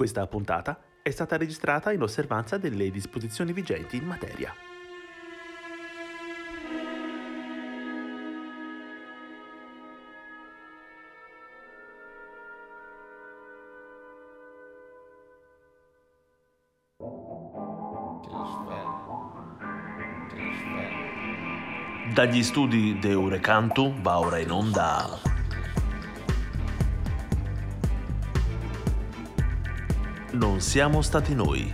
Questa puntata è stata registrata in osservanza delle disposizioni vigenti in materia. Dagli studi de Eurecanto va ora in onda. Non siamo stati noi.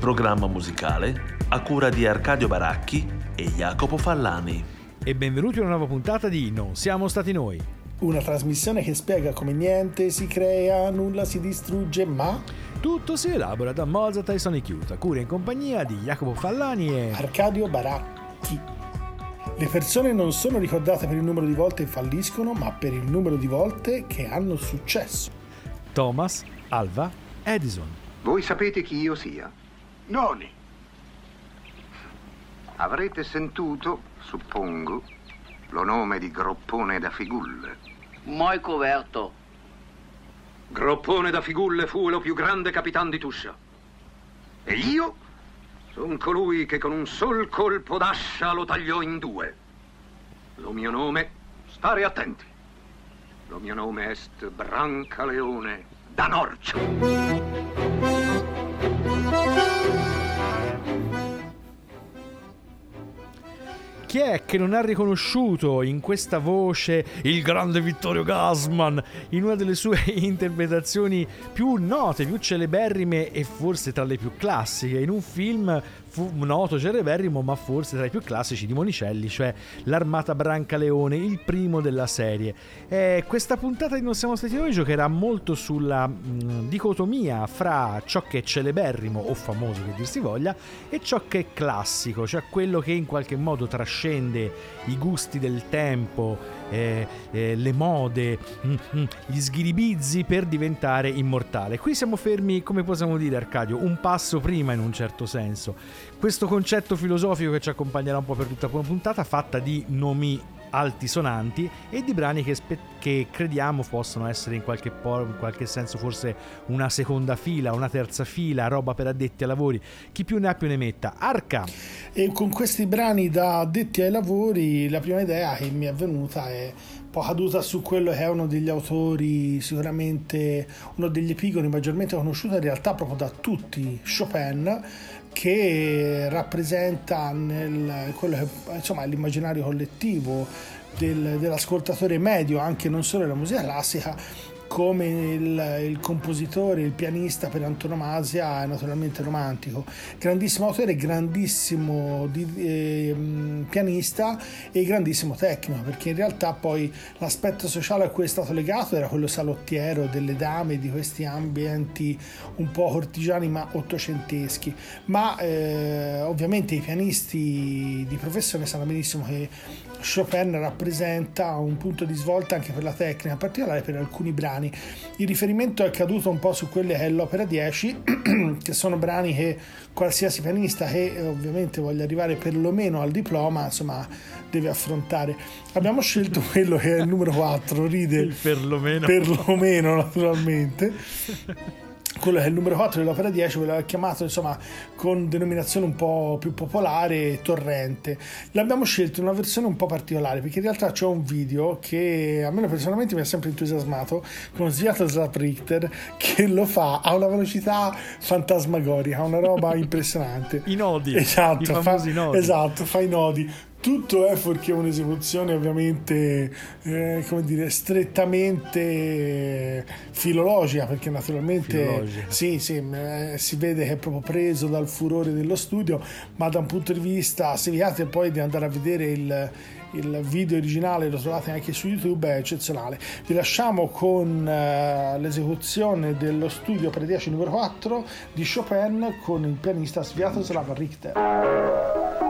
Programma musicale a cura di Arcadio Baracchi e Jacopo Fallani. E benvenuti a una nuova puntata di Non siamo stati noi. Una trasmissione che spiega come niente si crea, nulla si distrugge, ma Tutto si elabora da Mozart e Sonic Youth, a cura in compagnia di Jacopo Fallani e... Arcadio Baracchi. Le persone non sono ricordate per il numero di volte che falliscono, ma per il numero di volte che hanno successo. Thomas, Alva, Edison. Voi sapete chi io sia? Noni. Avrete sentito, suppongo, lo nome di Groppone da Figulle. Mai coperto. Groppone da Figulle fu lo più grande capitan di Tuscia. E io sono colui che con un sol colpo d'ascia lo tagliò in due. Lo mio nome, stare attenti. Lo mio nome est Brancaleone da Norcio. Chi è che non ha riconosciuto in questa voce il grande Vittorio Gassman in una delle sue interpretazioni più note, più celeberrime e forse tra le più classiche, in un film fu noto celeberrimo ma forse tra i più classici di Monicelli, cioè L'Armata Brancaleone, il primo della serie. Eh, questa puntata di Non siamo stati noi giocherà molto sulla mh, dicotomia fra ciò che è celeberrimo o famoso che dir si voglia e ciò che è classico, cioè quello che in qualche modo trascende i gusti del tempo, eh, eh, le mode, mm, mm, gli sghiribizzi per diventare immortale. Qui siamo fermi, come possiamo dire Arcadio, un passo prima in un certo senso. Questo concetto filosofico che ci accompagnerà un po' per tutta la puntata, fatta di nomi altisonanti e di brani che, spe- che crediamo possano essere in qualche, po- in qualche senso forse una seconda fila, una terza fila, roba per addetti ai lavori. Chi più ne ha più ne metta. Arca! E con questi brani da addetti ai lavori, la prima idea che mi è venuta è un po' caduta su quello che è uno degli autori, sicuramente uno degli epigoni maggiormente conosciuto in realtà proprio da tutti, Chopin che rappresenta nel, quello che insomma, l'immaginario collettivo del, dell'ascoltatore medio, anche non solo della musica classica, come il, il, compositore, il pianista per antonomasia è naturalmente romantico. Grandissimo autore, grandissimo di, eh, pianista e grandissimo tecnico, perché in realtà poi l'aspetto sociale a cui è stato legato era quello salottiero delle dame di questi ambienti un po' cortigiani ma ottocenteschi. Ma eh, ovviamente i pianisti di professione sanno benissimo che Chopin rappresenta un punto di svolta anche per la tecnica, in particolare per alcuni brani. Il riferimento è caduto un po' su quelle che è l'opera 10, che sono brani che qualsiasi pianista che ovviamente voglia arrivare perlomeno al diploma, insomma, deve affrontare. Abbiamo scelto quello che è il numero 4, ride il perlomeno. Perlomeno, naturalmente quello che è il numero 4 dell'opera 10 l'ha chiamato insomma con denominazione un po' più popolare torrente. L'abbiamo scelto in una versione un po' particolare perché in realtà c'è un video che a me personalmente mi ha sempre entusiasmato con Sviatoslav Richter che lo fa a una velocità fantasmagorica una roba impressionante. I nodi. Esatto, i famosi fa, nodi. esatto fa i nodi tutto è fuorché un'esecuzione ovviamente eh, come dire strettamente filologica perché naturalmente Filologica. sì, sì, eh, si vede che è proprio preso dal furore dello studio ma da un punto di vista se vi andate poi di andare a vedere il, il video originale lo trovate anche su YouTube è eccezionale vi lasciamo con eh, l'esecuzione dello studio per 10 numero 4 di Chopin con il pianista Sviatoslav Richter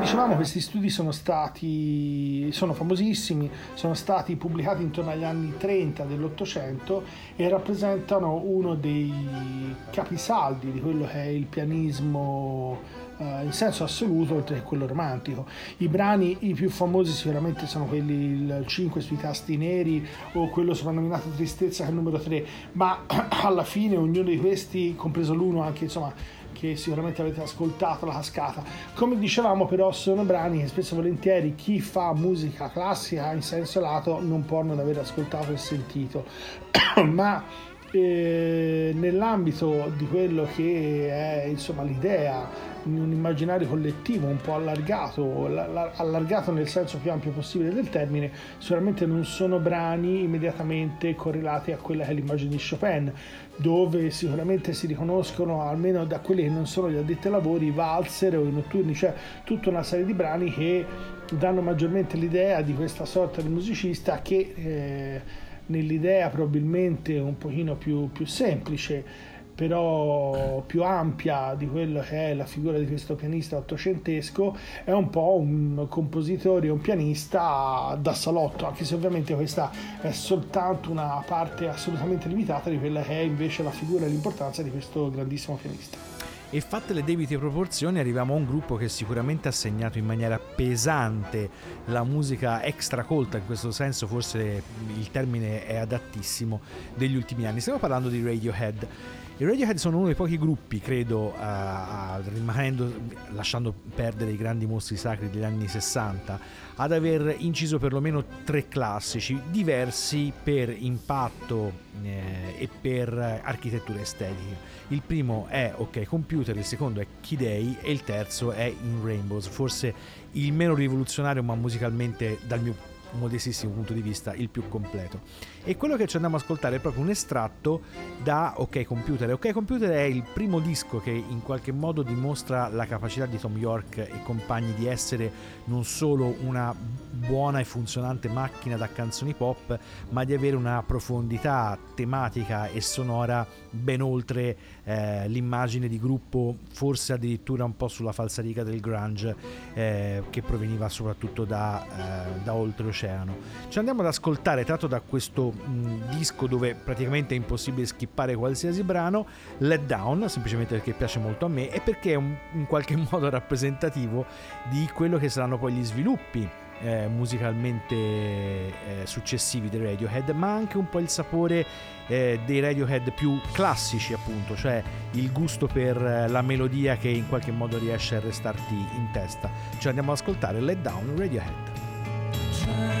come dicevamo questi studi sono stati sono famosissimi, sono stati pubblicati intorno agli anni 30 dell'Ottocento e rappresentano uno dei capisaldi di quello che è il pianismo eh, in senso assoluto oltre che quello romantico. I brani i più famosi sicuramente sono quelli il 5 sui tasti neri o quello soprannominato Tristezza che è il numero 3, ma alla fine ognuno di questi, compreso l'uno anche insomma che sicuramente avete ascoltato la cascata. Come dicevamo però sono brani che spesso e volentieri chi fa musica classica in senso lato non può non aver ascoltato e sentito, ma eh, nell'ambito di quello che è insomma l'idea in un immaginario collettivo un po' allargato, allargato nel senso più ampio possibile del termine, sicuramente non sono brani immediatamente correlati a quella che è l'immagine di Chopin, dove sicuramente si riconoscono, almeno da quelli che non sono gli addetti ai lavori, i valzer o i notturni, cioè tutta una serie di brani che danno maggiormente l'idea di questa sorta di musicista che eh, nell'idea probabilmente un pochino più, più semplice però più ampia di quello che è la figura di questo pianista ottocentesco, è un po' un compositore, un pianista da salotto, anche se ovviamente questa è soltanto una parte assolutamente limitata di quella che è invece la figura e l'importanza di questo grandissimo pianista. E fatte le debite proporzioni arriviamo a un gruppo che sicuramente ha segnato in maniera pesante la musica extra colta, in questo senso forse il termine è adattissimo, degli ultimi anni. Stiamo parlando di Radiohead. I Radiohead sono uno dei pochi gruppi, credo, a, rimanendo, lasciando perdere i grandi mostri sacri degli anni 60, ad aver inciso perlomeno tre classici, diversi per impatto eh, e per architettura estetica. Il primo è OK Computer, il secondo è Key e il terzo è In Rainbows, forse il meno rivoluzionario ma musicalmente dal mio modestissimo punto di vista il più completo. E quello che ci andiamo ad ascoltare è proprio un estratto da OK Computer. OK Computer è il primo disco che in qualche modo dimostra la capacità di Tom York e compagni di essere non solo una buona e funzionante macchina da canzoni pop, ma di avere una profondità tematica e sonora ben oltre eh, l'immagine di gruppo, forse addirittura un po' sulla falsariga del grunge eh, che proveniva soprattutto da, eh, da oltreoceano. Ci andiamo ad ascoltare, tratto da questo mh, disco dove praticamente è impossibile skippare qualsiasi brano, Let Down, semplicemente perché piace molto a me e perché è un, in qualche modo rappresentativo di quello che saranno poi gli sviluppi eh, musicalmente eh, successivi dei Radiohead, ma anche un po' il sapore eh, dei Radiohead più classici, appunto, cioè il gusto per la melodia che in qualche modo riesce a restarti in testa. Ci andiamo ad ascoltare Let Down Radiohead.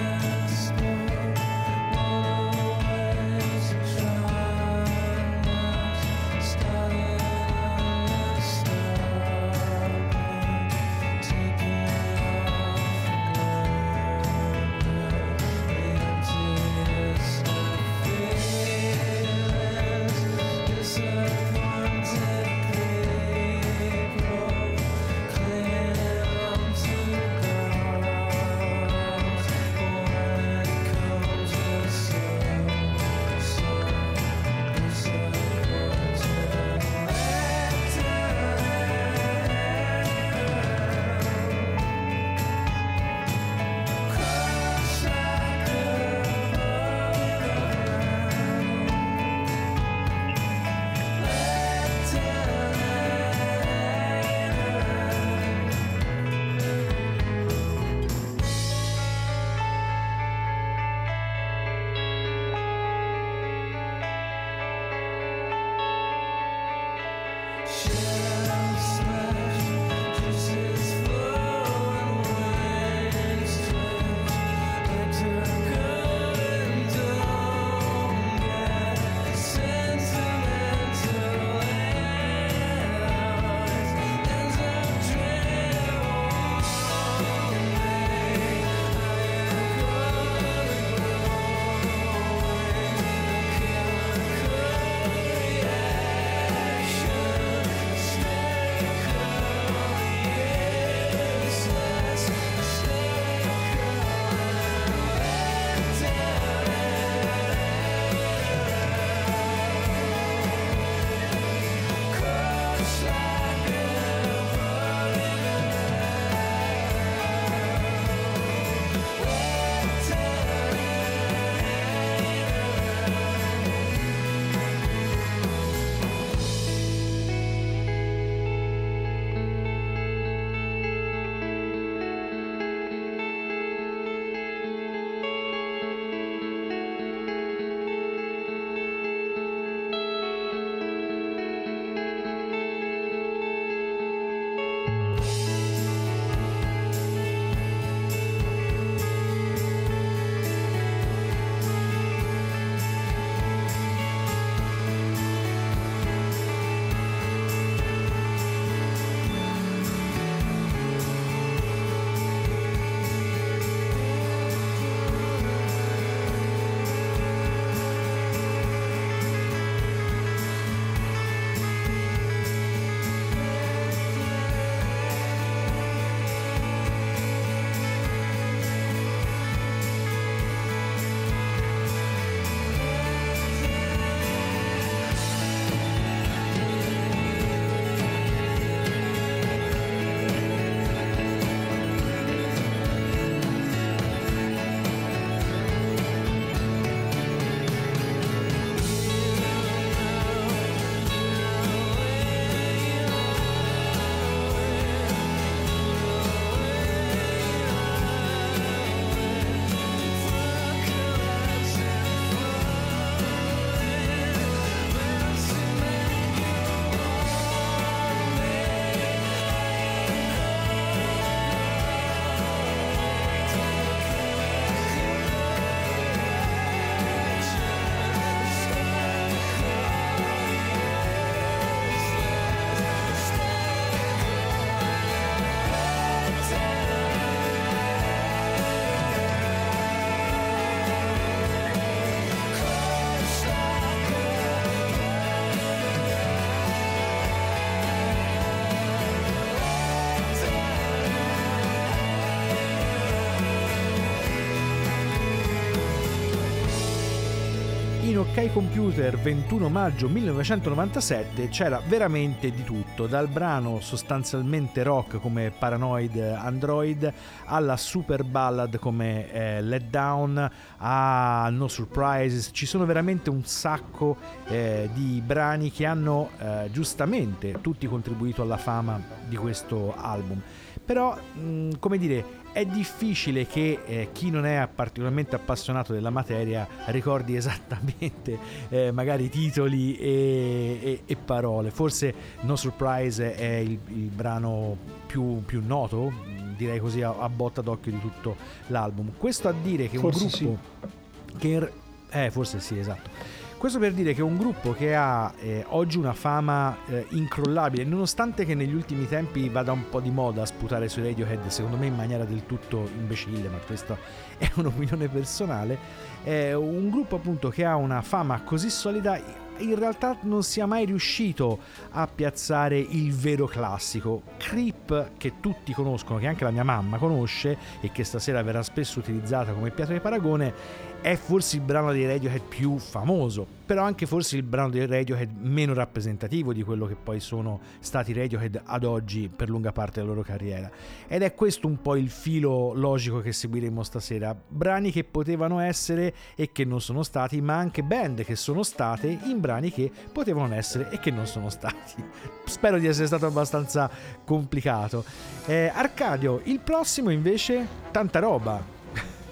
OK Computer 21 maggio 1997 c'era veramente di tutto, dal brano sostanzialmente rock come Paranoid Android alla super ballad come eh, Let Down a No Surprises, ci sono veramente un sacco eh, di brani che hanno eh, giustamente tutti contribuito alla fama di questo album. Però, mh, come dire, è difficile che eh, chi non è particolarmente appassionato della materia ricordi esattamente eh, magari titoli e, e, e, parole. Forse No Surprise è il, il brano più, più, noto, direi così a, a, botta d'occhio di tutto l'album. Questo a dire che forse un gruppo sì. che... Eh, forse sì, esatto questo per dire che un gruppo che ha eh, oggi una fama eh, incrollabile, nonostante che negli ultimi tempi vada un po' di moda a sputare sui Radiohead, secondo me in maniera del tutto imbecille, ma questa è un'opinione personale, è un gruppo appunto che ha una fama così solida in realtà non sia mai riuscito a piazzare il vero classico. Creep, che tutti conoscono, che anche la mia mamma conosce e che stasera verrà spesso utilizzata come piatto di paragone, è forse il brano dei Radiohead più famoso, però anche forse il brano dei Radiohead meno rappresentativo di quello che poi sono stati Radiohead ad oggi per lunga parte della loro carriera. Ed è questo un po' il filo logico che seguiremo stasera. Brani che potevano essere e che non sono stati, ma anche band che sono state in brani che potevano essere e che non sono stati. Spero di essere stato abbastanza complicato. Eh, Arcadio, il prossimo invece, tanta roba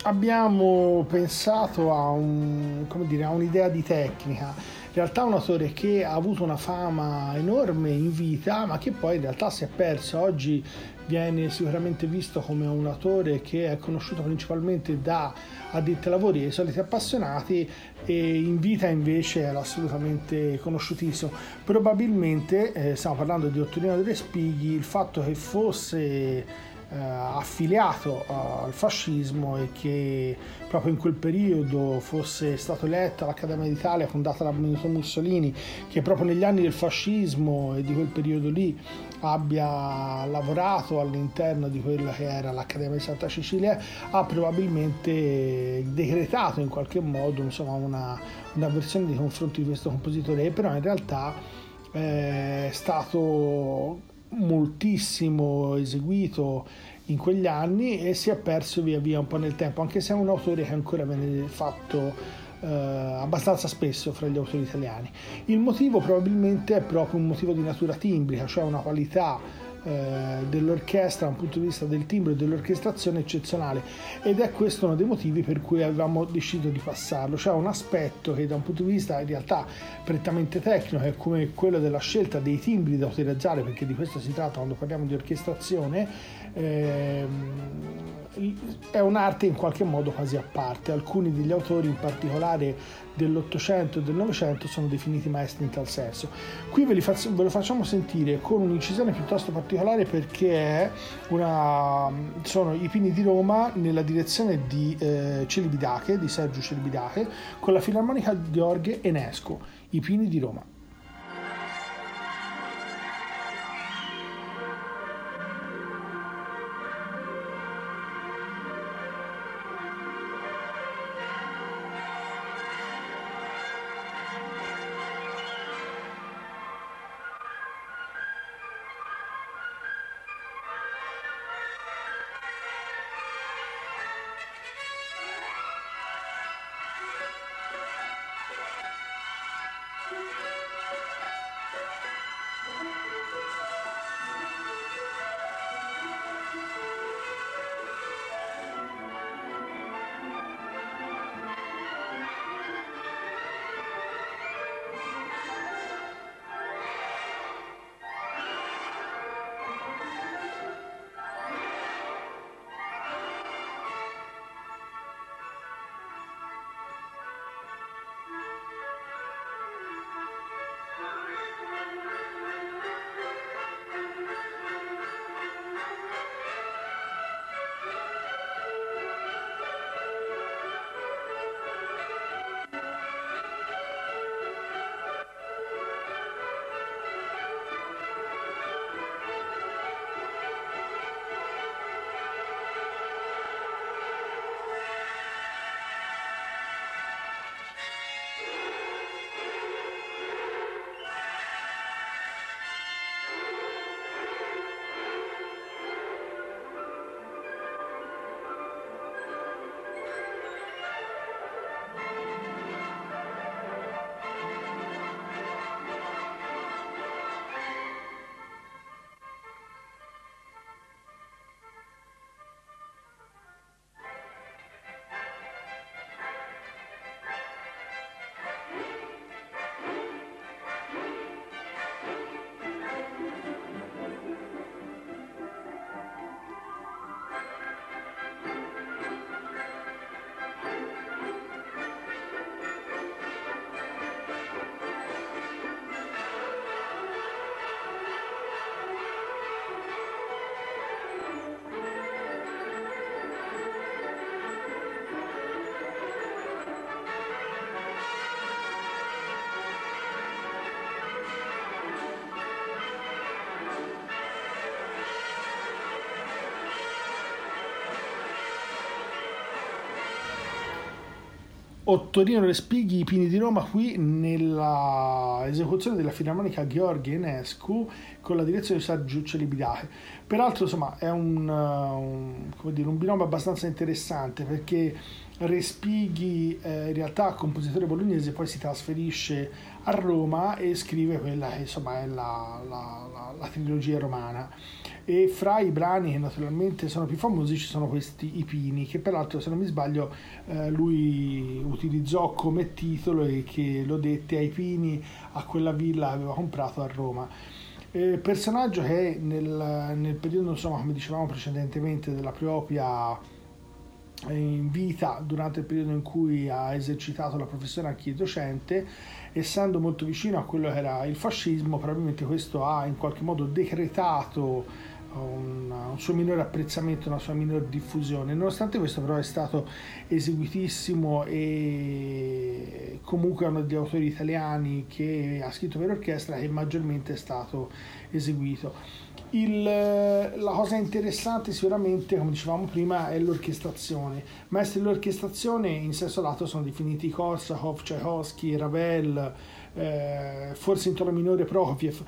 abbiamo pensato a, un, dire, a, un'idea di tecnica. In realtà un autore che ha avuto una fama enorme in vita, ma che poi in realtà si è perso. Oggi viene sicuramente visto come un autore che è conosciuto principalmente da addetti ai lavori e soliti appassionati e in vita invece era assolutamente conosciutissimo. Probabilmente, eh, stiamo parlando di Ottorino delle Spighi, il fatto che fosse affiliato al fascismo e che proprio in quel periodo fosse stato eletto all'Accademia d'Italia fondata da Benito Mussolini che proprio negli anni del fascismo e di quel periodo lì abbia lavorato all'interno di quella che era l'Accademia di Santa Cecilia ha probabilmente decretato in qualche modo insomma, una, una versione di confronto di questo compositore però in realtà eh, è stato moltissimo eseguito in quegli anni e si è perso via via un po' nel tempo, anche se è un autore che ancora viene fatto eh, abbastanza spesso fra gli autori italiani. Il motivo probabilmente è proprio un motivo di natura timbrica, cioè una qualità eh, dell'orchestra da un punto di vista del timbro e dell'orchestrazione eccezionale. Ed è questo uno dei motivi per cui avevamo deciso di passarlo, cioè un aspetto che da un punto di vista in realtà prettamente tecnico è come quello della scelta dei timbri da utilizzare perché di questo si tratta quando parliamo di orchestrazione ehm, è un'arte in qualche modo quasi a parte. Alcuni degli autori, in particolare dell'Ottocento e del Novecento, sono definiti maestri in tal senso. Qui ve, faccio, ve, lo facciamo sentire con un'incisione piuttosto particolare perché una, sono i Pini di Roma nella direzione di eh, Celibidache, di Sergio Celibidache, con la filarmonica di Orghe Enesco, I Pini di Roma. Ottorino Respighi, I Pini di Roma, qui nella esecuzione della filarmonica Gheorghe Enescu con la direzione di Sergio Celibidache. Peraltro, insomma, è un, un, dire, un binomio abbastanza interessante perché Respighi eh, in realtà compositore bolognese poi si trasferisce a Roma e scrive quella che insomma è la, la, la, la trilogia romana e fra i brani che naturalmente sono più famosi ci sono questi Ipini che peraltro se non mi sbaglio eh, lui utilizzò come titolo e che lo dette ai Pini a quella villa che aveva comprato a Roma. Eh, personaggio che nel, nel periodo insomma come dicevamo precedentemente della propria in vita durante il periodo in cui ha esercitato la professione anche docente, essendo molto vicino a quello che era il fascismo, probabilmente questo ha in qualche modo decretato un, un, suo minore apprezzamento, una sua minore diffusione. Nonostante questo, però, è stato eseguitissimo e comunque è uno degli autori italiani che ha scritto per orchestra che maggiormente è stato eseguito. Il, la cosa interessante sicuramente, come dicevamo prima, è l'orchestrazione. Maestri dell'orchestrazione in senso lato sono definiti Korsakov, Tchaikovsky, Ravel, eh, forse in tono minore Prokofiev.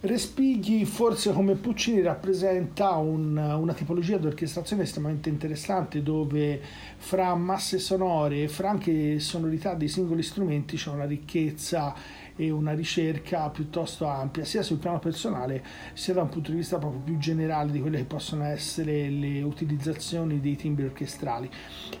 Respighi forse come Puccini rappresenta un, una tipologia di orchestrazione estremamente interessante dove fra masse sonore e fra anche sonorità dei singoli strumenti c'è una ricchezza e una ricerca piuttosto ampia, sia sul piano personale sia da un punto di vista proprio più generale di quelle che possono essere le utilizzazioni dei timbri orchestrali.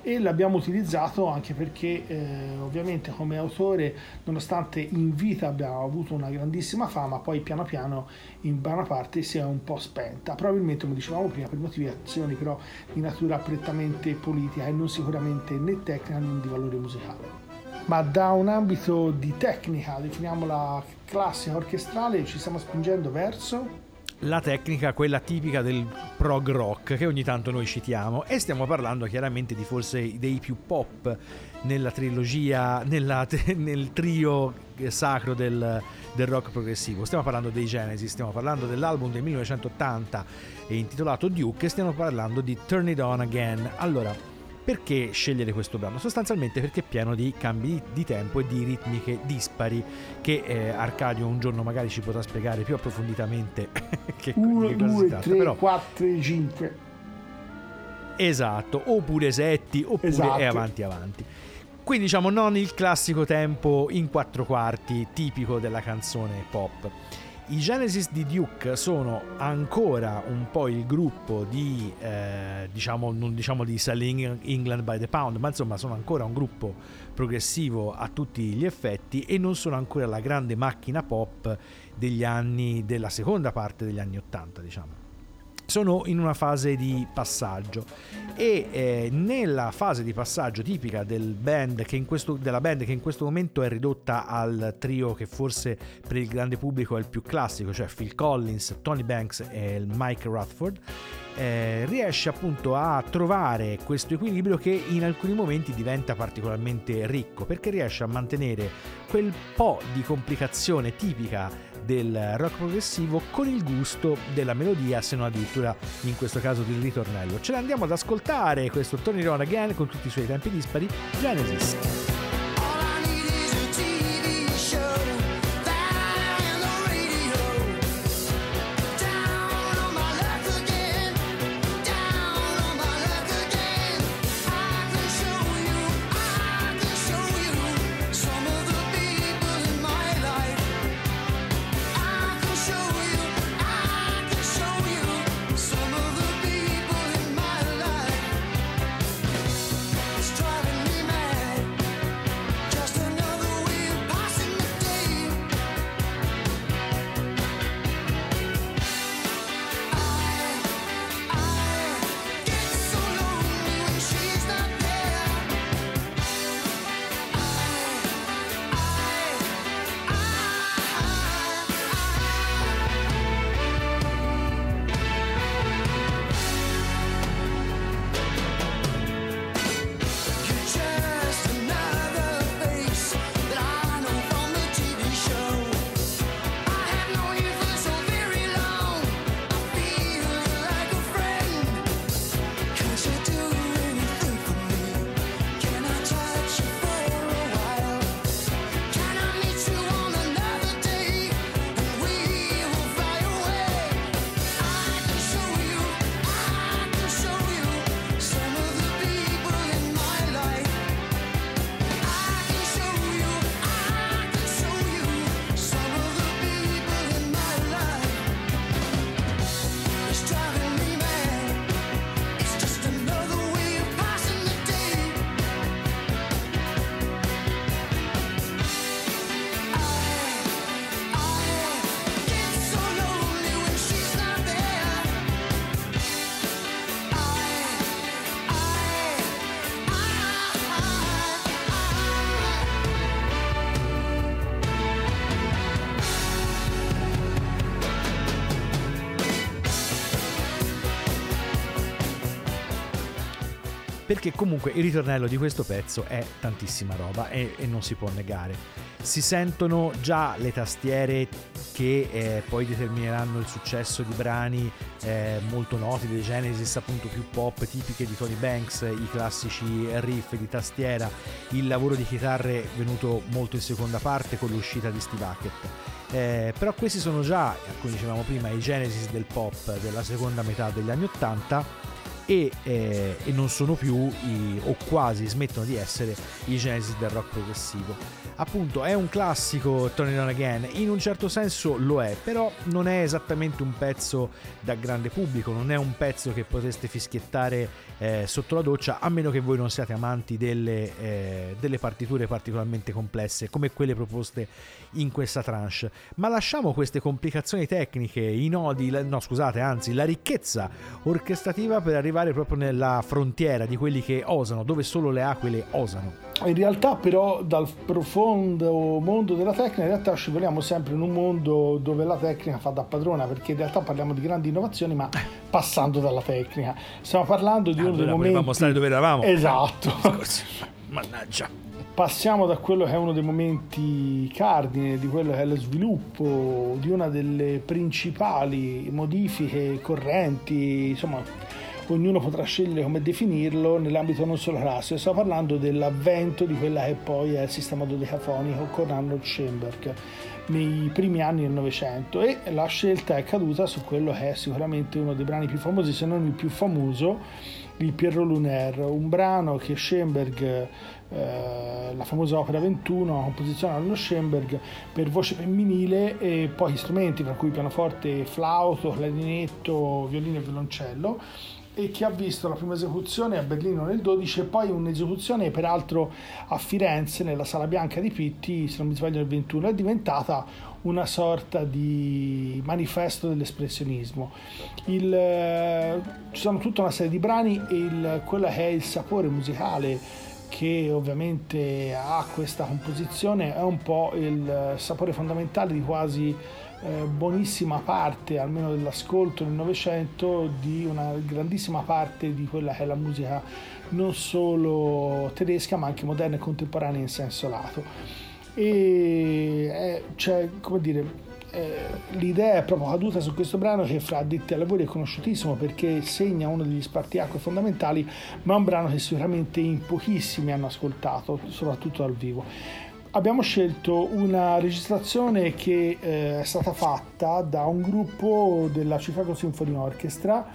E l'abbiamo utilizzato anche perché eh, ovviamente come autore, nonostante in vita abbia avuto una grandissima fama, poi piano piano in buona parte si è un po' spenta, probabilmente come dicevamo prima per motivazioni però di natura prettamente politica e non sicuramente né tecnica né di valore musicale ma da un ambito di tecnica, definiamola classica orchestrale, ci stiamo spingendo verso la tecnica, quella tipica del prog rock che ogni tanto noi citiamo e stiamo parlando chiaramente di forse dei più pop nella trilogia, nella, nel trio sacro del, del, rock progressivo. Stiamo parlando dei Genesis, stiamo parlando dell'album del 1980 intitolato Duke e stiamo parlando di Turn It On Again. Allora, perché scegliere questo brano? Sostanzialmente perché è pieno di cambi di tempo e di ritmiche dispari che eh, Arcadio un giorno magari ci potrà spiegare più approfonditamente che 1, 2, 3, Però... 4, 5. Esatto, oppure setti, oppure esatto. e avanti avanti. Quindi diciamo non il classico tempo in quattro quarti tipico della canzone pop. I Genesis di Duke sono ancora un po' il gruppo di, eh, diciamo, non diciamo di Selling England by the Pound, ma insomma sono ancora un gruppo progressivo a tutti gli effetti e non sono ancora la grande macchina pop degli anni, della seconda parte degli anni 80, diciamo sono in una fase di passaggio. E eh, nella fase di passaggio tipica del band questo, della band che in questo momento è ridotta al trio che forse per il grande pubblico è il più classico, cioè Phil Collins, Tony Banks e Mike Rutherford, eh, riesce appunto a trovare questo equilibrio che in alcuni momenti diventa particolarmente ricco perché riesce a mantenere quel po' di complicazione tipica del rock progressivo con il gusto della melodia, se non addirittura in questo caso del ritornello. Ce l'andiamo ad ascoltare questo Tony Ron Again con tutti i suoi tempi dispari, Genesis. Perché comunque il ritornello di questo pezzo è tantissima roba e, e non si può negare. Si sentono già le tastiere che eh, poi determineranno il successo di brani eh, molto noti dei Genesis, appunto più pop, tipiche di Tony Banks, i classici riff di tastiera, il lavoro di chitarre venuto molto in seconda parte con l'uscita di Steve Hackett. Eh, però questi sono già, come dicevamo prima, i Genesis del pop della seconda metà degli anni Ottanta e, eh, e, non sono più i, o quasi smettono di essere i Genesis del rock progressivo. Appunto è un classico Tony Down Again, in un certo senso lo è, però non è esattamente un pezzo da grande pubblico, non è un pezzo che potreste fischiettare eh, sotto la doccia, a meno che voi non siate amanti delle, eh, delle partiture particolarmente complesse come quelle proposte in questa tranche. Ma lasciamo queste complicazioni tecniche, i nodi, no scusate, anzi la ricchezza orchestrativa per arrivare proprio nella frontiera di quelli che osano, dove solo le aquile osano. In realtà però dal profondo mondo della tecnica in realtà ci vogliamo sempre in un mondo dove la tecnica fa da padrona perché in realtà parliamo di grandi innovazioni ma passando dalla tecnica. Stiamo parlando di uno allora, dei momenti... Volevamo stare dove eravamo. Esatto. Mannaggia passiamo da quello che è uno dei momenti cardine di quello che è lo sviluppo di una delle principali modifiche correnti, insomma ognuno potrà scegliere come definirlo nell'ambito non solo classico, sto parlando dell'avvento di quella che poi è il sistema dodecafonico con Arnold Schoenberg nei primi anni del Novecento. E la scelta è caduta su quello che è sicuramente uno dei brani più famosi, se non il più famoso, il Pierrot Lunaire, un brano che Schoenberg eh, la famosa opera 21 composizione allo Schoenberg per voce femminile e pochi strumenti tra cui pianoforte, flauto, clarinetto, violino e violoncello e che ha visto la prima esecuzione a Berlino nel 12 e poi un'esecuzione peraltro a Firenze nella Sala Bianca di Pitti, se non mi sbaglio nel 21, è diventata una sorta di manifesto dell'espressionismo. Il, eh, ci sono tutta una serie di brani e il, quello che è il sapore musicale che ovviamente ha questa composizione è un po' il sapore fondamentale di quasi eh, buonissima parte, almeno dell'ascolto nel Novecento, di una grandissima parte di quella che è la musica non solo tedesca ma anche moderna e contemporanea in senso lato. E è, cioè, come dire, eh, l'idea è proprio caduta su questo brano che fra addetti ai lavori è conosciutissimo perché segna uno degli spartiacque fondamentali, ma è un brano che sicuramente in pochissimi hanno ascoltato, soprattutto dal vivo. Abbiamo scelto una registrazione che eh, è stata fatta da un gruppo della Chicago Symphony Orchestra.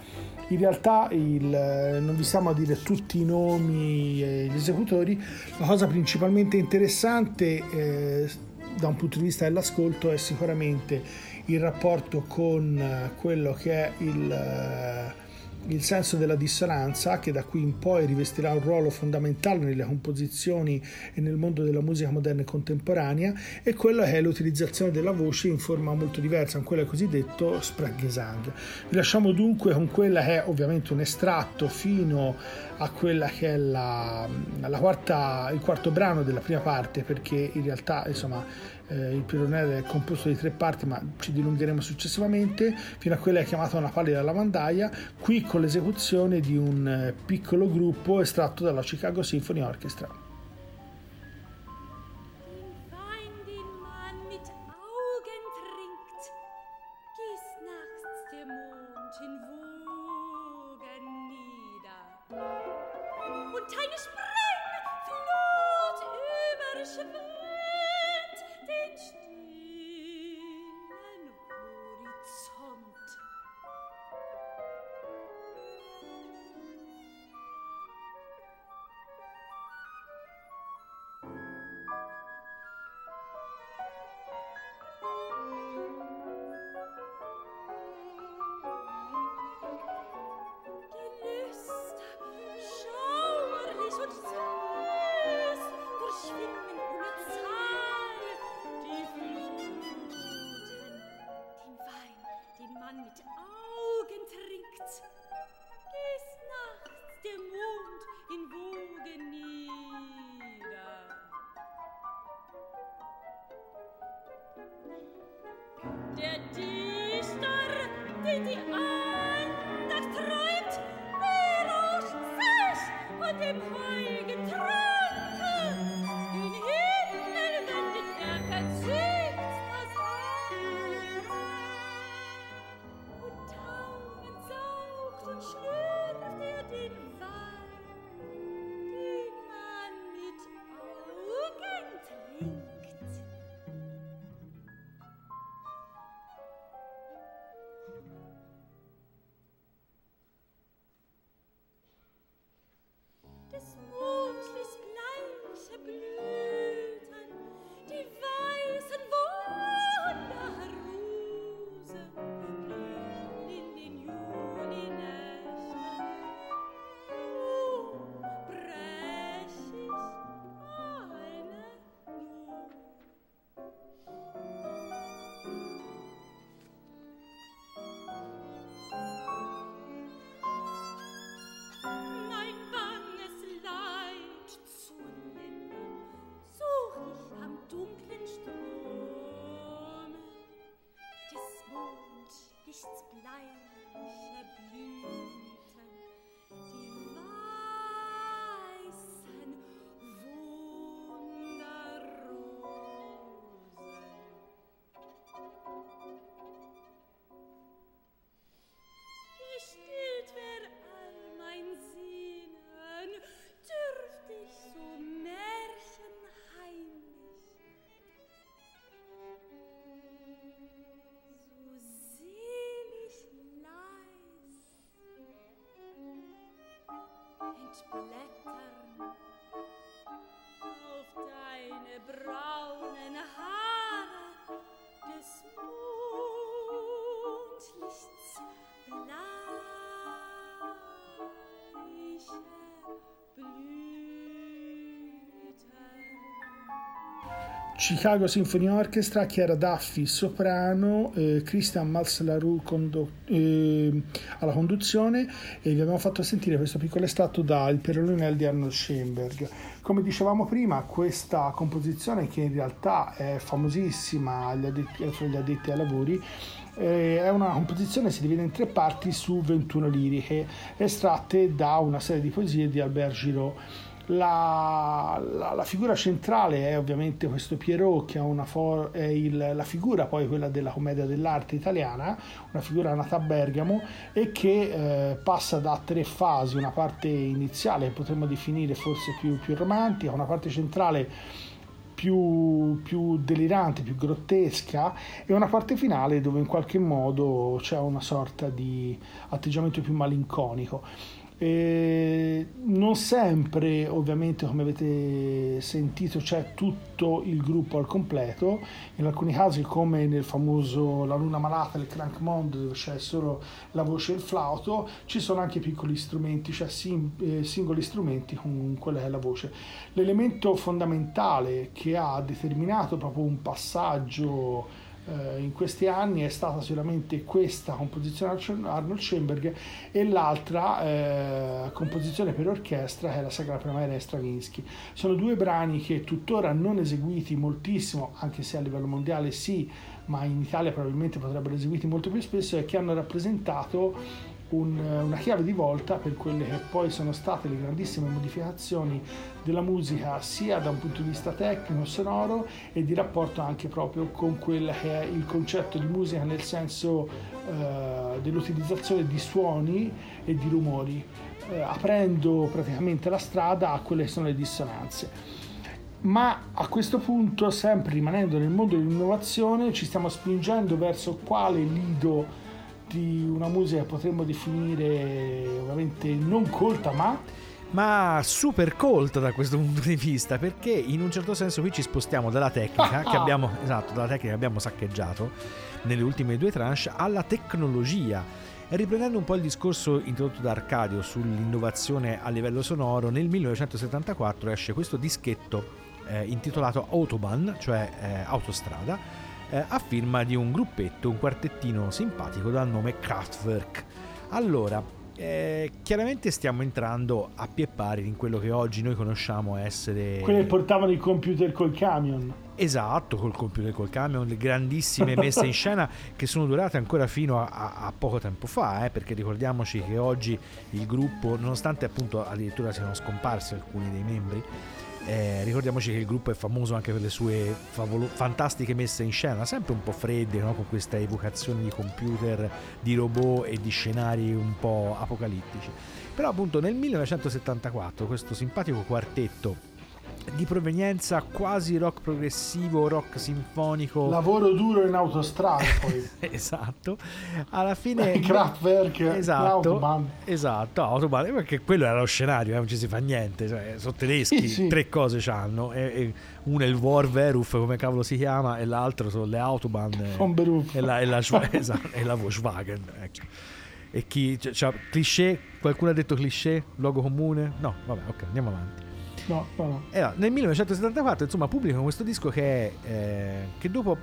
In realtà il, non vi stiamo a dire tutti i nomi e gli esecutori, la cosa principalmente interessante eh, da un punto di vista dell'ascolto è sicuramente il rapporto con eh, quello che è il, eh, il senso della dissonanza che da qui in poi rivestirà un ruolo fondamentale nelle composizioni e nel mondo della musica moderna e contemporanea e quello che è l'utilizzazione della voce in forma molto diversa, con quello cosiddetto Sprachgesang. Vi lasciamo dunque con quella che è ovviamente un estratto fino a quella che è la, la quarta, il quarto brano della prima parte perché in realtà insomma eh, il Pironere è composto di tre parti ma ci dilungheremo successivamente fino a quella che è chiamata una pallida lavandaia qui con l'esecuzione di un eh, piccolo gruppo estratto dalla Chicago Symphony Orchestra. Amen. 来。Chicago Symphony Orchestra, Chiara Daffi soprano, eh, Christian Malslarou condo- eh, alla conduzione e vi abbiamo fatto sentire questo piccolo estratto da Il Perolonel di Arnold Schoenberg. Come dicevamo prima, questa composizione che in realtà è famosissima agli addetti, fra gli addetti ai lavori eh, è una composizione che si divide in tre parti su 21 liriche estratte da una serie di poesie di Albert Giraud. La, la, la, figura centrale è ovviamente questo Pierrot che for- è il, la figura poi quella della commedia dell'arte italiana, una figura nata a Bergamo e che eh, passa da tre fasi, una parte iniziale potremmo definire forse più, più romantica, una parte centrale più, più, delirante, più grottesca e una parte finale dove in qualche modo c'è una sorta di atteggiamento più malinconico. Non sempre, ovviamente, come avete sentito, c'è tutto il gruppo al completo. In alcuni casi, come nel famoso La Luna Malata, il Crank Mond, dove c'è solo la voce e il flauto, ci sono anche piccoli strumenti, cioè eh, singoli strumenti con quella che è la voce. L'elemento fondamentale che ha determinato proprio un passaggio eh, in questi anni è stata sicuramente questa composizione Arnold Schoenberg e l'altra eh, composizione per orchestra che è la Sagra Primavera di Stravinsky. Sono due brani che tuttora non eseguiti moltissimo, anche se a livello mondiale sì, ma in Italia probabilmente potrebbero eseguiti molto più spesso e che hanno rappresentato un, una chiave di volta per quelle che poi sono state le grandissime modificazioni della musica sia da un punto di vista tecnico, sonoro e di rapporto anche proprio con quello che è il concetto di musica nel senso eh, dell'utilizzazione di suoni e di rumori, eh, aprendo praticamente la strada a quelle che sono le dissonanze. Ma a questo punto, sempre rimanendo nel mondo dell'innovazione, ci stiamo spingendo verso quale lido di una musica potremmo definire ovviamente non colta, ma ma super colta da questo punto di vista perché in un certo senso qui ci spostiamo dalla tecnica che abbiamo, esatto, dalla tecnica che abbiamo saccheggiato nelle ultime due tranche alla tecnologia riprendendo un po' il discorso introdotto da Arcadio sull'innovazione a livello sonoro nel 1974 esce questo dischetto eh, intitolato Autobahn cioè eh, autostrada eh, a firma di un gruppetto, un quartettino simpatico dal nome Kraftwerk. Allora, eh, chiaramente stiamo entrando a pie pari in quello che oggi noi conosciamo essere... Quelli che portavano i computer col camion. Esatto, col computer col camion, le grandissime messe in scena che sono durate ancora fino a, a, a poco tempo fa, eh, perché ricordiamoci che oggi il gruppo, nonostante appunto addirittura siano scomparsi alcuni dei membri, eh, ricordiamoci che il gruppo è famoso anche per le sue favolo- fantastiche messe in scena, sempre un po' fredde, no? con questa evocazione di computer, di robot e di scenari un po' apocalittici. Però appunto nel 1974 questo simpatico quartetto di provenienza quasi rock progressivo, rock sinfonico. Lavoro duro in autostrada poi. esatto. Alla fine... Kraftwerk, esatto, Autobahn. Esatto, Autobahn, perché quello era lo scenario, eh, non ci si fa niente, cioè, sono tedeschi, sì, sì. tre cose c'hanno. E, e uno è il Warweruf, come cavolo si chiama, e l'altro sono le Autobahn. E, la, e, la, esatto, e la Volkswagen. Ecco. E chi... Cioè, cliché? Qualcuno ha detto cliché? Luogo comune? No, vabbè, ok, andiamo avanti. No, no, no. Eh, nel 1974 insomma pubblicano questo disco che, eh, che dopo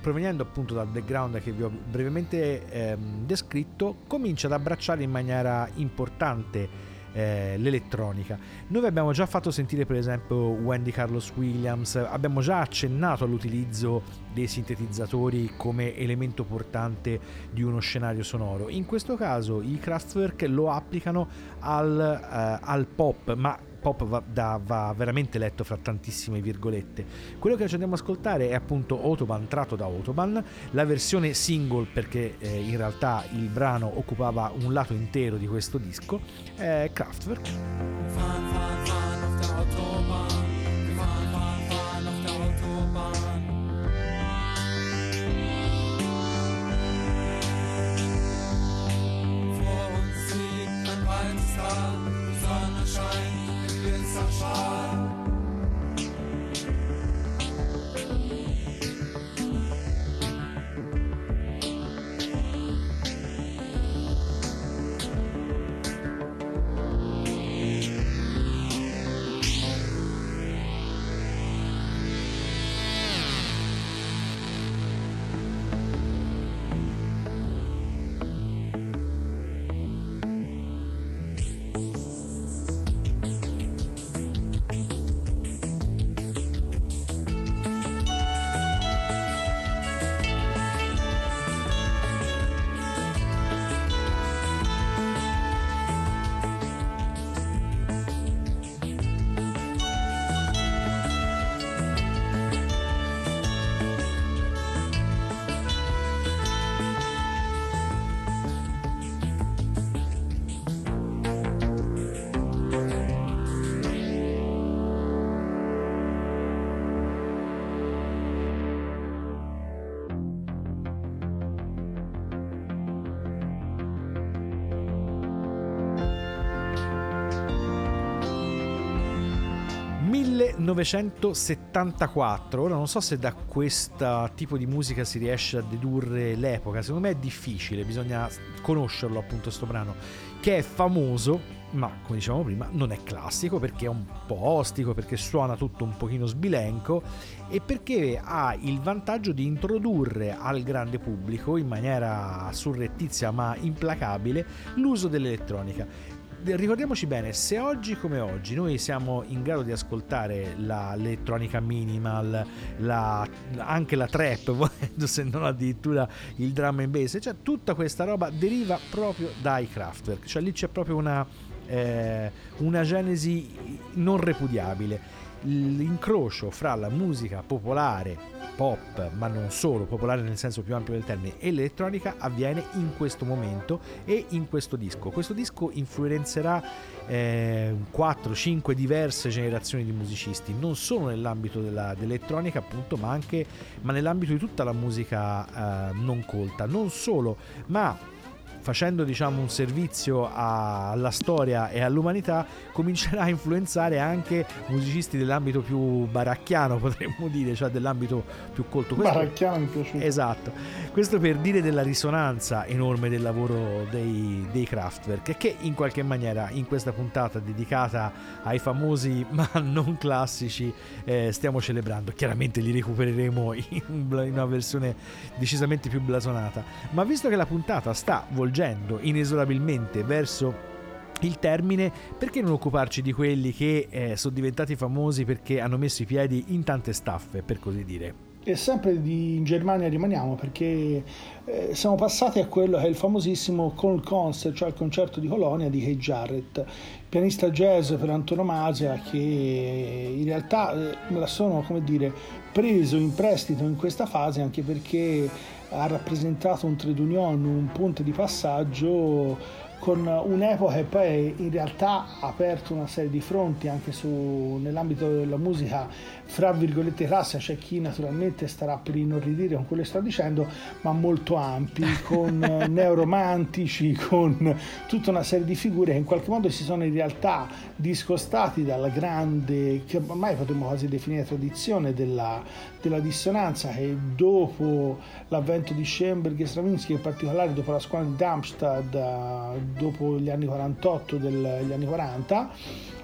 provenendo appunto dal background che vi ho brevemente eh, descritto comincia ad abbracciare in maniera importante eh, l'elettronica. Noi vi abbiamo già fatto sentire per esempio Wendy Carlos Williams, abbiamo già accennato all'utilizzo dei sintetizzatori come elemento portante di uno scenario sonoro. In questo caso i Kraftwerk lo applicano al, eh, al pop, ma pop va, da, va, veramente letto fra tantissime virgolette. Quello che ci andiamo ad ascoltare è appunto Autobahn tratto da Autobahn, la versione single perché eh, in realtà il brano occupava un lato intero di questo disco, è Kraftwerk. Fahren, fahren, fahren Autobahn. Wir fahren, fahren, Autobahn. Vor die Sonne scheint. sunshine. 1974. Ora non so se da questo tipo di musica si riesce a dedurre l'epoca, secondo me è difficile, bisogna conoscerlo appunto sto brano, che è famoso ma come dicevamo prima non è classico perché è un po' ostico, perché suona tutto un pochino sbilenco e perché ha il vantaggio di introdurre al grande pubblico in maniera surrettizia ma implacabile l'uso dell'elettronica ricordiamoci bene, se oggi come oggi noi siamo in grado di ascoltare l'elettronica minimal, la, anche la trap, se non addirittura il drum and bass, cioè tutta questa roba deriva proprio dai Kraftwerk, cioè lì c'è proprio una, eh, una genesi non repudiabile l'incrocio fra la musica popolare, pop, ma non solo, popolare nel senso più ampio del termine, e l'elettronica avviene in questo momento e in questo disco. Questo disco influenzerà eh, 4-5 diverse generazioni di musicisti, non solo nell'ambito della, dell'elettronica appunto, ma anche ma nell'ambito di tutta la musica eh, non colta. Non solo, ma facendo diciamo un servizio a, alla storia e all'umanità, comincerà a influenzare anche musicisti dell'ambito più baracchiano, potremmo dire, cioè dell'ambito più colto. Questo, baracchiano mi piace. Esatto. Questo per dire della risonanza enorme del lavoro dei, dei Kraftwerk, che in qualche maniera in questa puntata dedicata ai famosi ma non classici eh, stiamo celebrando. Chiaramente li recupereremo in una versione decisamente più blasonata. Ma visto che la puntata sta volgendo convergendo inesorabilmente verso il termine, perché non occuparci di quelli che eh, sono diventati famosi perché hanno messo i piedi in tante staffe, per così dire? E sempre di, in Germania rimaniamo perché eh, siamo passati a quello che è il famosissimo Call Concert, cioè il concerto di Colonia di Kay Jarrett, pianista jazz per antonomasia che in realtà eh, me la sono, come dire, preso in prestito in questa fase anche perché ha rappresentato un trade union, un punto di passaggio con un'epoca che poi in realtà ha aperto una serie di fronti anche su, nell'ambito della musica fra virgolette classe, c'è chi naturalmente starà per inorridire con quello che sto dicendo, ma molto ampi, con neoromantici, con tutta una serie di figure che in qualche modo si sono in realtà discostati dalla grande, che ormai potremmo quasi definire tradizione della, della dissonanza che dopo l'avvento di Schoenberg e Stravinsky, in particolare dopo la scuola di Darmstadt, dopo gli anni 48 degli anni 40,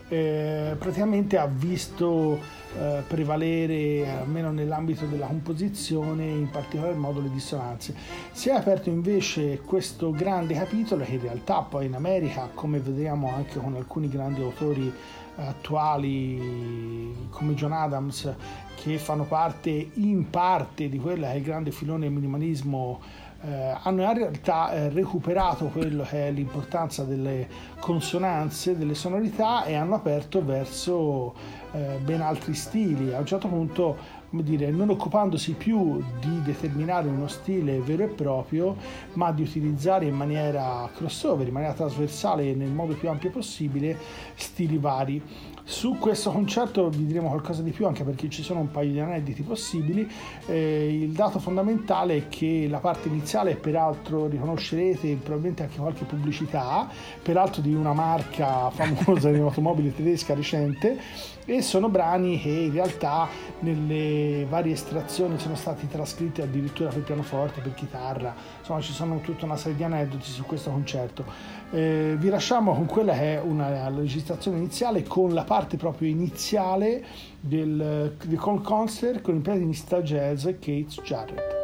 eh, praticamente ha visto eh, prevalere, almeno nell'ambito della composizione, in particolar modo le dissonanze. Si è aperto invece questo grande capitolo che in realtà poi in America, come vedremo anche con alcuni grandi autori attuali come John Adams, che fanno parte in parte di quello che è il grande filone del minimalismo eh, hanno in realtà eh, recuperato quello che è l'importanza delle consonanze, delle sonorità e hanno aperto verso eh, ben altri stili. A un certo punto come dire, non occupandosi più di determinare uno stile vero e proprio, ma di utilizzare in maniera crossover, in maniera trasversale e nel modo più ampio possibile stili vari. Su questo concerto vi diremo qualcosa di più anche perché ci sono un paio di aneddoti possibili. Eh, il dato fondamentale è che la parte iniziale, peraltro riconoscerete probabilmente anche qualche pubblicità, peraltro di una marca famosa di automobile tedesca recente, e sono brani che in realtà nelle varie estrazioni sono stati trascritti addirittura per pianoforte, per chitarra, insomma ci sono tutta una serie di aneddoti su questo concerto. Eh, vi lasciamo con quella che è una registrazione iniziale con la parte proprio iniziale del, del concert con il pianista jazz Kate Jarrett.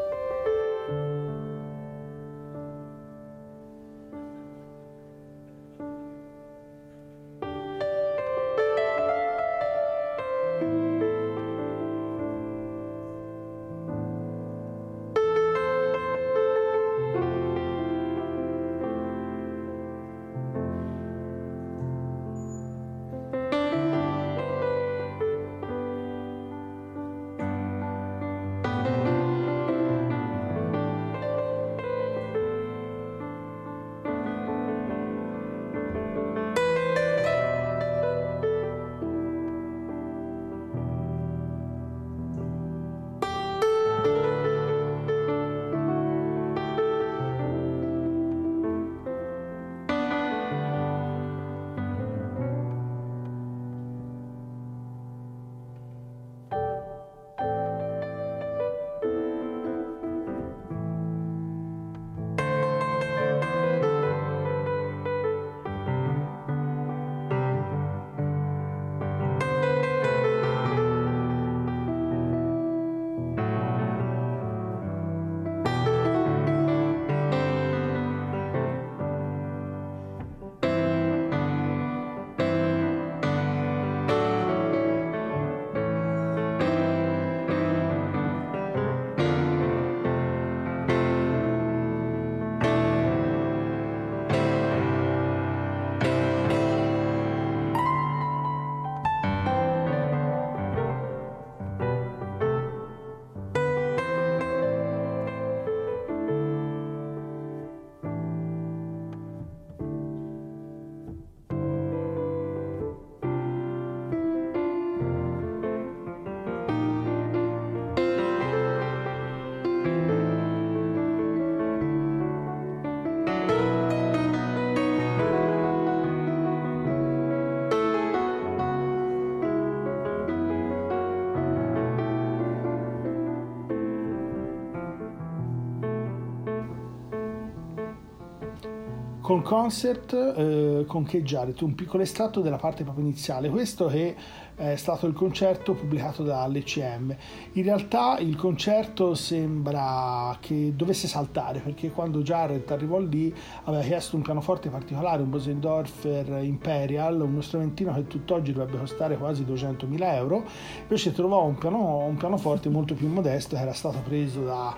Con concert eh, con Kate Jarrett, un piccolo estratto della parte proprio iniziale. Questo che è stato il concerto pubblicato dall'ECM. In realtà il concerto sembra che dovesse saltare perché quando Jarrett arrivò lì aveva chiesto un pianoforte particolare, un Bosendorfer Imperial, uno strumentino che tutt'oggi dovrebbe costare quasi 200.000 euro, invece trovò un, piano, un pianoforte molto più modesto che era stato preso da,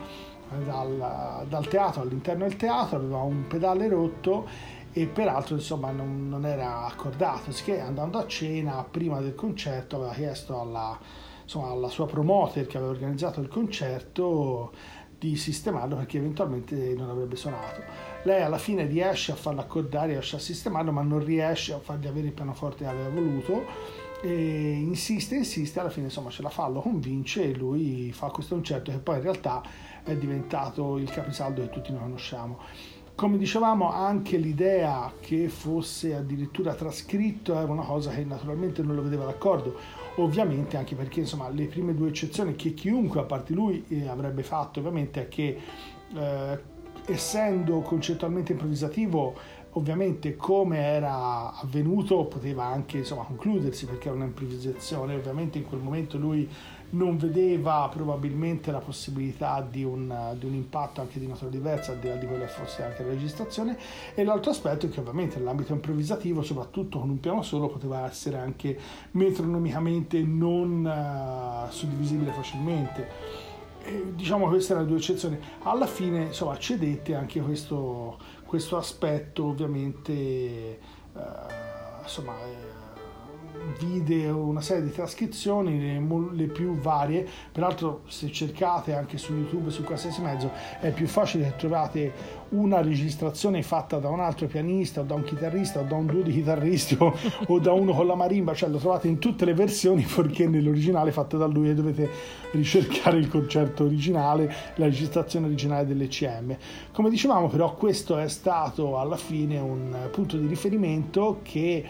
dal, dal teatro all'interno del teatro, aveva un pedale rotto e peraltro insomma non, non era accordato, che andando a cena prima del concerto aveva chiesto alla, insomma, alla sua promoter che aveva organizzato il concerto di sistemarlo perché eventualmente non avrebbe suonato. Lei alla fine riesce a farlo accordare, riesce a sistemarlo, ma non riesce a fargli avere il pianoforte che aveva voluto e insiste, insiste, alla fine insomma ce la fa, lo convince e lui fa questo concerto che poi in realtà è diventato il capisaldo che tutti noi conosciamo. Come dicevamo, anche l'idea che fosse addirittura trascritto era una cosa che naturalmente non lo vedeva d'accordo, ovviamente anche perché insomma, le prime due eccezioni che chiunque a parte lui eh, avrebbe fatto ovviamente è che eh, essendo concettualmente improvvisativo ovviamente come era avvenuto poteva anche insomma, concludersi perché era un'improvvisazione ovviamente in quel momento lui non vedeva probabilmente la possibilità di un, di un, impatto anche di natura diversa, al di là di quella fosse anche la registrazione. E l'altro aspetto è che ovviamente nell'ambito improvvisativo, soprattutto con un piano solo, poteva essere anche metronomicamente non uh, suddivisibile facilmente. E, diciamo queste erano due eccezioni. Alla fine, insomma, cedette anche questo, questo aspetto, ovviamente, uh, insomma. Eh, vide una serie di trascrizioni, le, le, più varie, peraltro se cercate anche su YouTube, su qualsiasi mezzo, è più facile che trovate una registrazione fatta da un altro pianista o da un chitarrista o da un duo di chitarristi o, o da uno con la marimba, cioè lo trovate in tutte le versioni perché nell'originale fatta da lui e dovete ricercare il concerto originale, la registrazione originale dell'ECM. Come dicevamo però questo è stato alla fine un punto di riferimento che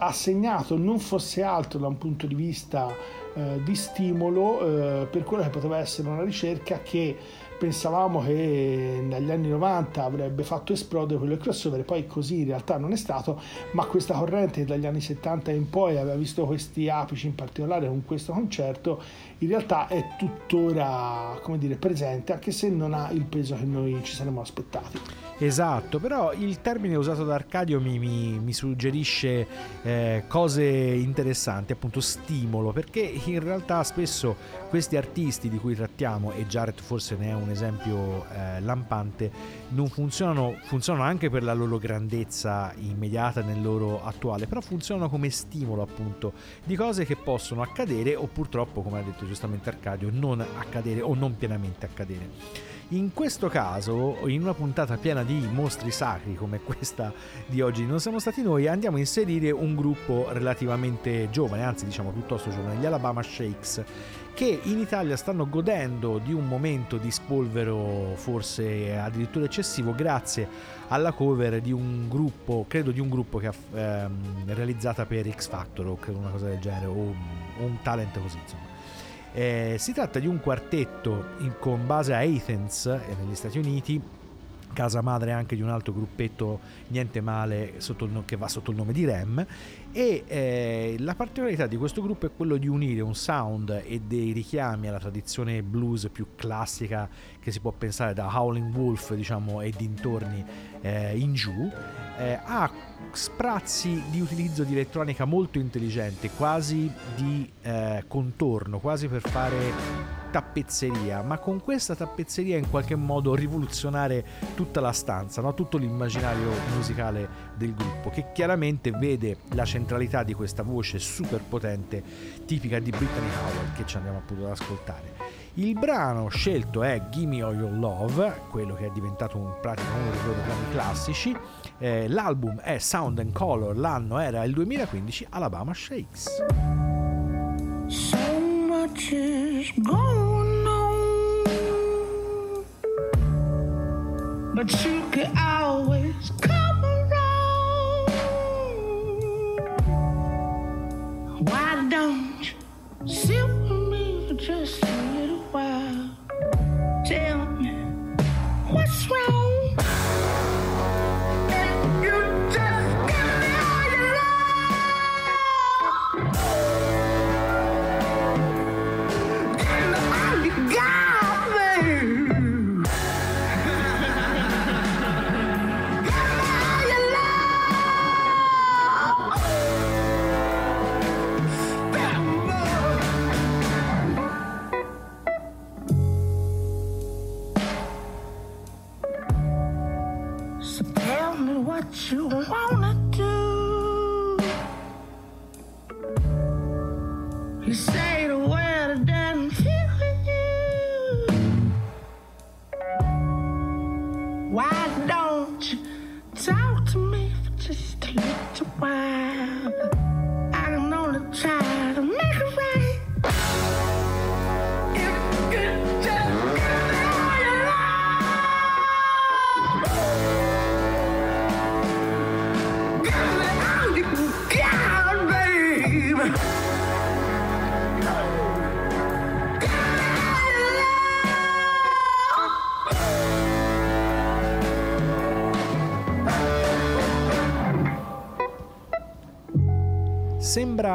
ha segnato non fosse altro da un punto di vista eh, di stimolo eh, per quello che poteva essere una ricerca che pensavamo che negli anni 90 avrebbe fatto esplodere quello crossover, poi così in realtà non è stato, ma questa corrente dagli anni 70 in poi aveva visto questi apici in particolare con questo concerto, in realtà è tuttora come dire, presente, anche se non ha il peso che noi ci saremmo aspettati. Esatto, però il termine usato da Arcadio mi, mi, mi suggerisce eh, cose interessanti, appunto stimolo, perché in realtà spesso questi artisti di cui trattiamo, e Jared forse ne è un esempio eh, lampante, non funzionano, funzionano anche per la loro grandezza immediata nel loro attuale, però funzionano come stimolo appunto di cose che possono accadere o purtroppo, come ha detto giustamente Arcadio, non accadere o non pienamente accadere. In questo caso, in una puntata piena di mostri sacri come questa di oggi non siamo stati noi, andiamo a inserire un gruppo relativamente giovane, anzi diciamo piuttosto giovane, gli Alabama Shakes, che in Italia stanno godendo di un momento di spolvero forse addirittura eccessivo grazie alla cover di un gruppo, credo di un gruppo che ha ehm, realizzata per X Factor o una cosa del genere o un, un talent così insomma. Eh, si tratta di un quartetto in, con base a Athens eh, negli Stati Uniti, casa madre anche di un altro gruppetto niente male il, che va sotto il nome di Rem e eh, la particolarità di questo gruppo è quello di unire un sound e dei richiami alla tradizione blues più classica che si può pensare da Howling Wolf diciamo e dintorni eh, in giù eh, a sprazzi di utilizzo di elettronica molto intelligente quasi di eh, contorno quasi per fare tappezzeria, ma con questa tappezzeria in qualche modo rivoluzionare tutta la stanza, no? tutto l'immaginario musicale del gruppo, che chiaramente vede la centralità di questa voce super potente tipica di Brittany Howard che ci andiamo appunto ad ascoltare. Il brano scelto è Gimme All Your Love, quello che è diventato un pratico uno dei loro brani classici. Eh, l'album è Sound and Color, l'anno era il 2015, Alabama Shakes. Much is going on, but you could always come around. Why don't sit with me for just a little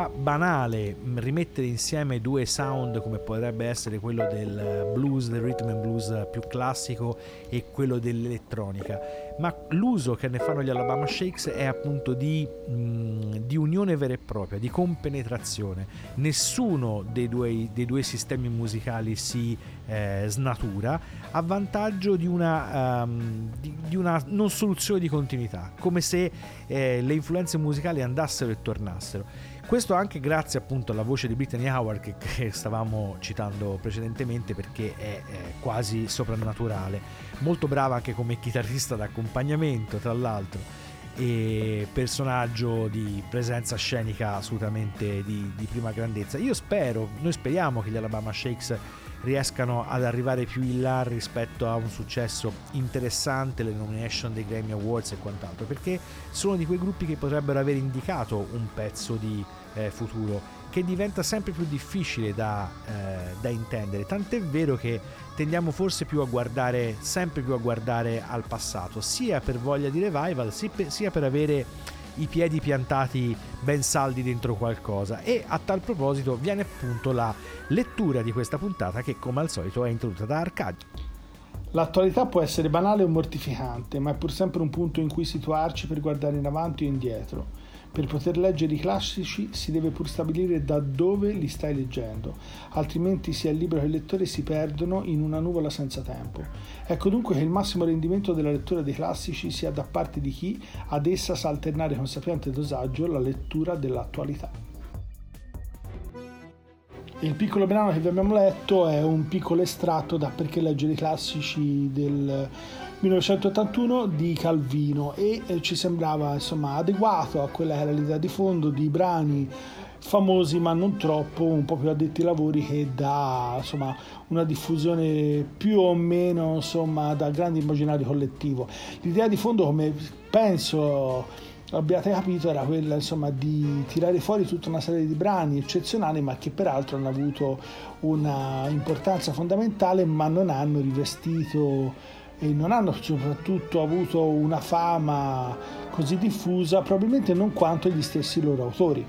Banale mh, rimettere insieme due sound come potrebbe essere quello del blues, del rhythm and blues più classico e quello dell'elettronica, ma l'uso che ne fanno gli Alabama Shakes è appunto di, mh, di unione vera e propria, di compenetrazione. Nessuno dei due, dei due sistemi musicali si eh, snatura a vantaggio di una, ehm, di, di una non soluzione di continuità, come se eh, le influenze musicali andassero e tornassero. Questo anche grazie appunto alla voce di Brittany Howard che, che stavamo citando precedentemente perché è, è quasi soprannaturale, molto brava anche come chitarrista d'accompagnamento tra l'altro e personaggio di presenza scenica assolutamente di, di prima grandezza. Io spero, noi speriamo che gli Alabama Shakes riescano ad arrivare più in là rispetto a un successo interessante, le nomination dei Grammy Awards e quant'altro, perché sono di quei gruppi che potrebbero aver indicato un pezzo di eh, futuro che diventa sempre più difficile da, eh, da intendere, tant'è vero che tendiamo forse più a guardare, sempre più a guardare al passato, sia per voglia di revival, sia per avere i piedi piantati ben saldi dentro qualcosa e a tal proposito viene appunto la lettura di questa puntata che come al solito è introdotta da Arcadio. L'attualità può essere banale o mortificante, ma è pur sempre un punto in cui situarci per guardare in avanti o indietro. Per poter leggere i classici si deve pur stabilire da dove li stai leggendo, altrimenti sia il libro che il lettore si perdono in una nuvola senza tempo. Ecco dunque che il massimo rendimento della lettura dei classici sia da parte di chi ad essa sa alternare con sapiente dosaggio la lettura dell'attualità. Il piccolo brano che vi abbiamo letto è un piccolo estratto da Perché leggere i classici del 1981 di Calvino e eh, ci sembrava insomma adeguato a quella che era l'idea di fondo di brani famosi ma non troppo, un po' più addetti ai lavori che dà insomma una diffusione più o meno insomma da grande immaginario collettivo. L'idea di fondo come penso abbiate capito era quella insomma di tirare fuori tutta una serie di brani eccezionali ma che peraltro hanno avuto una importanza fondamentale ma non hanno rivestito e non hanno soprattutto avuto una fama così diffusa probabilmente non quanto gli stessi loro autori.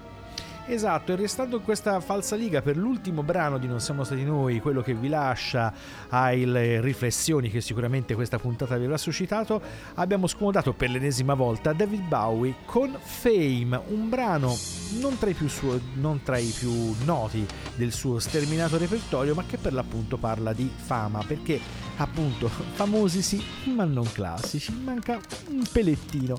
Esatto, e restando in questa falsa liga per l'ultimo brano di Non siamo stati noi, quello che vi lascia alle riflessioni che sicuramente questa puntata vi avrà suscitato, abbiamo scomodato per l'ennesima volta David Bowie con Fame, un brano non tra suo, non tra i più noti del suo sterminato repertorio, ma che per l'appunto parla di fama, perché appunto famosi sì, ma non classici, manca un pelettino.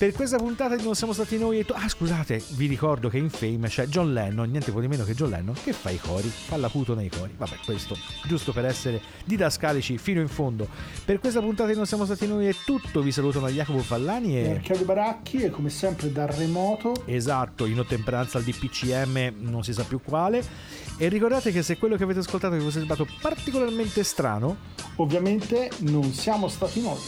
Per questa puntata di Non siamo stati noi e tu... Ah scusate, vi ricordo che in Fame c'è John Lennon, niente po' di meno che John Lennon, che fa i cori, fa l'acuto nei cori. Vabbè, questo giusto per essere didascalici fino in fondo. Per questa puntata di Non siamo stati noi è tutto, vi salutano Jacopo Fallani e... Arcadio Baracchi e come sempre dal remoto. Esatto, in ottemperanza al DPCM non si sa più quale. E ricordate che se quello che avete ascoltato vi fosse sembrato particolarmente strano, ovviamente non siamo stati noi.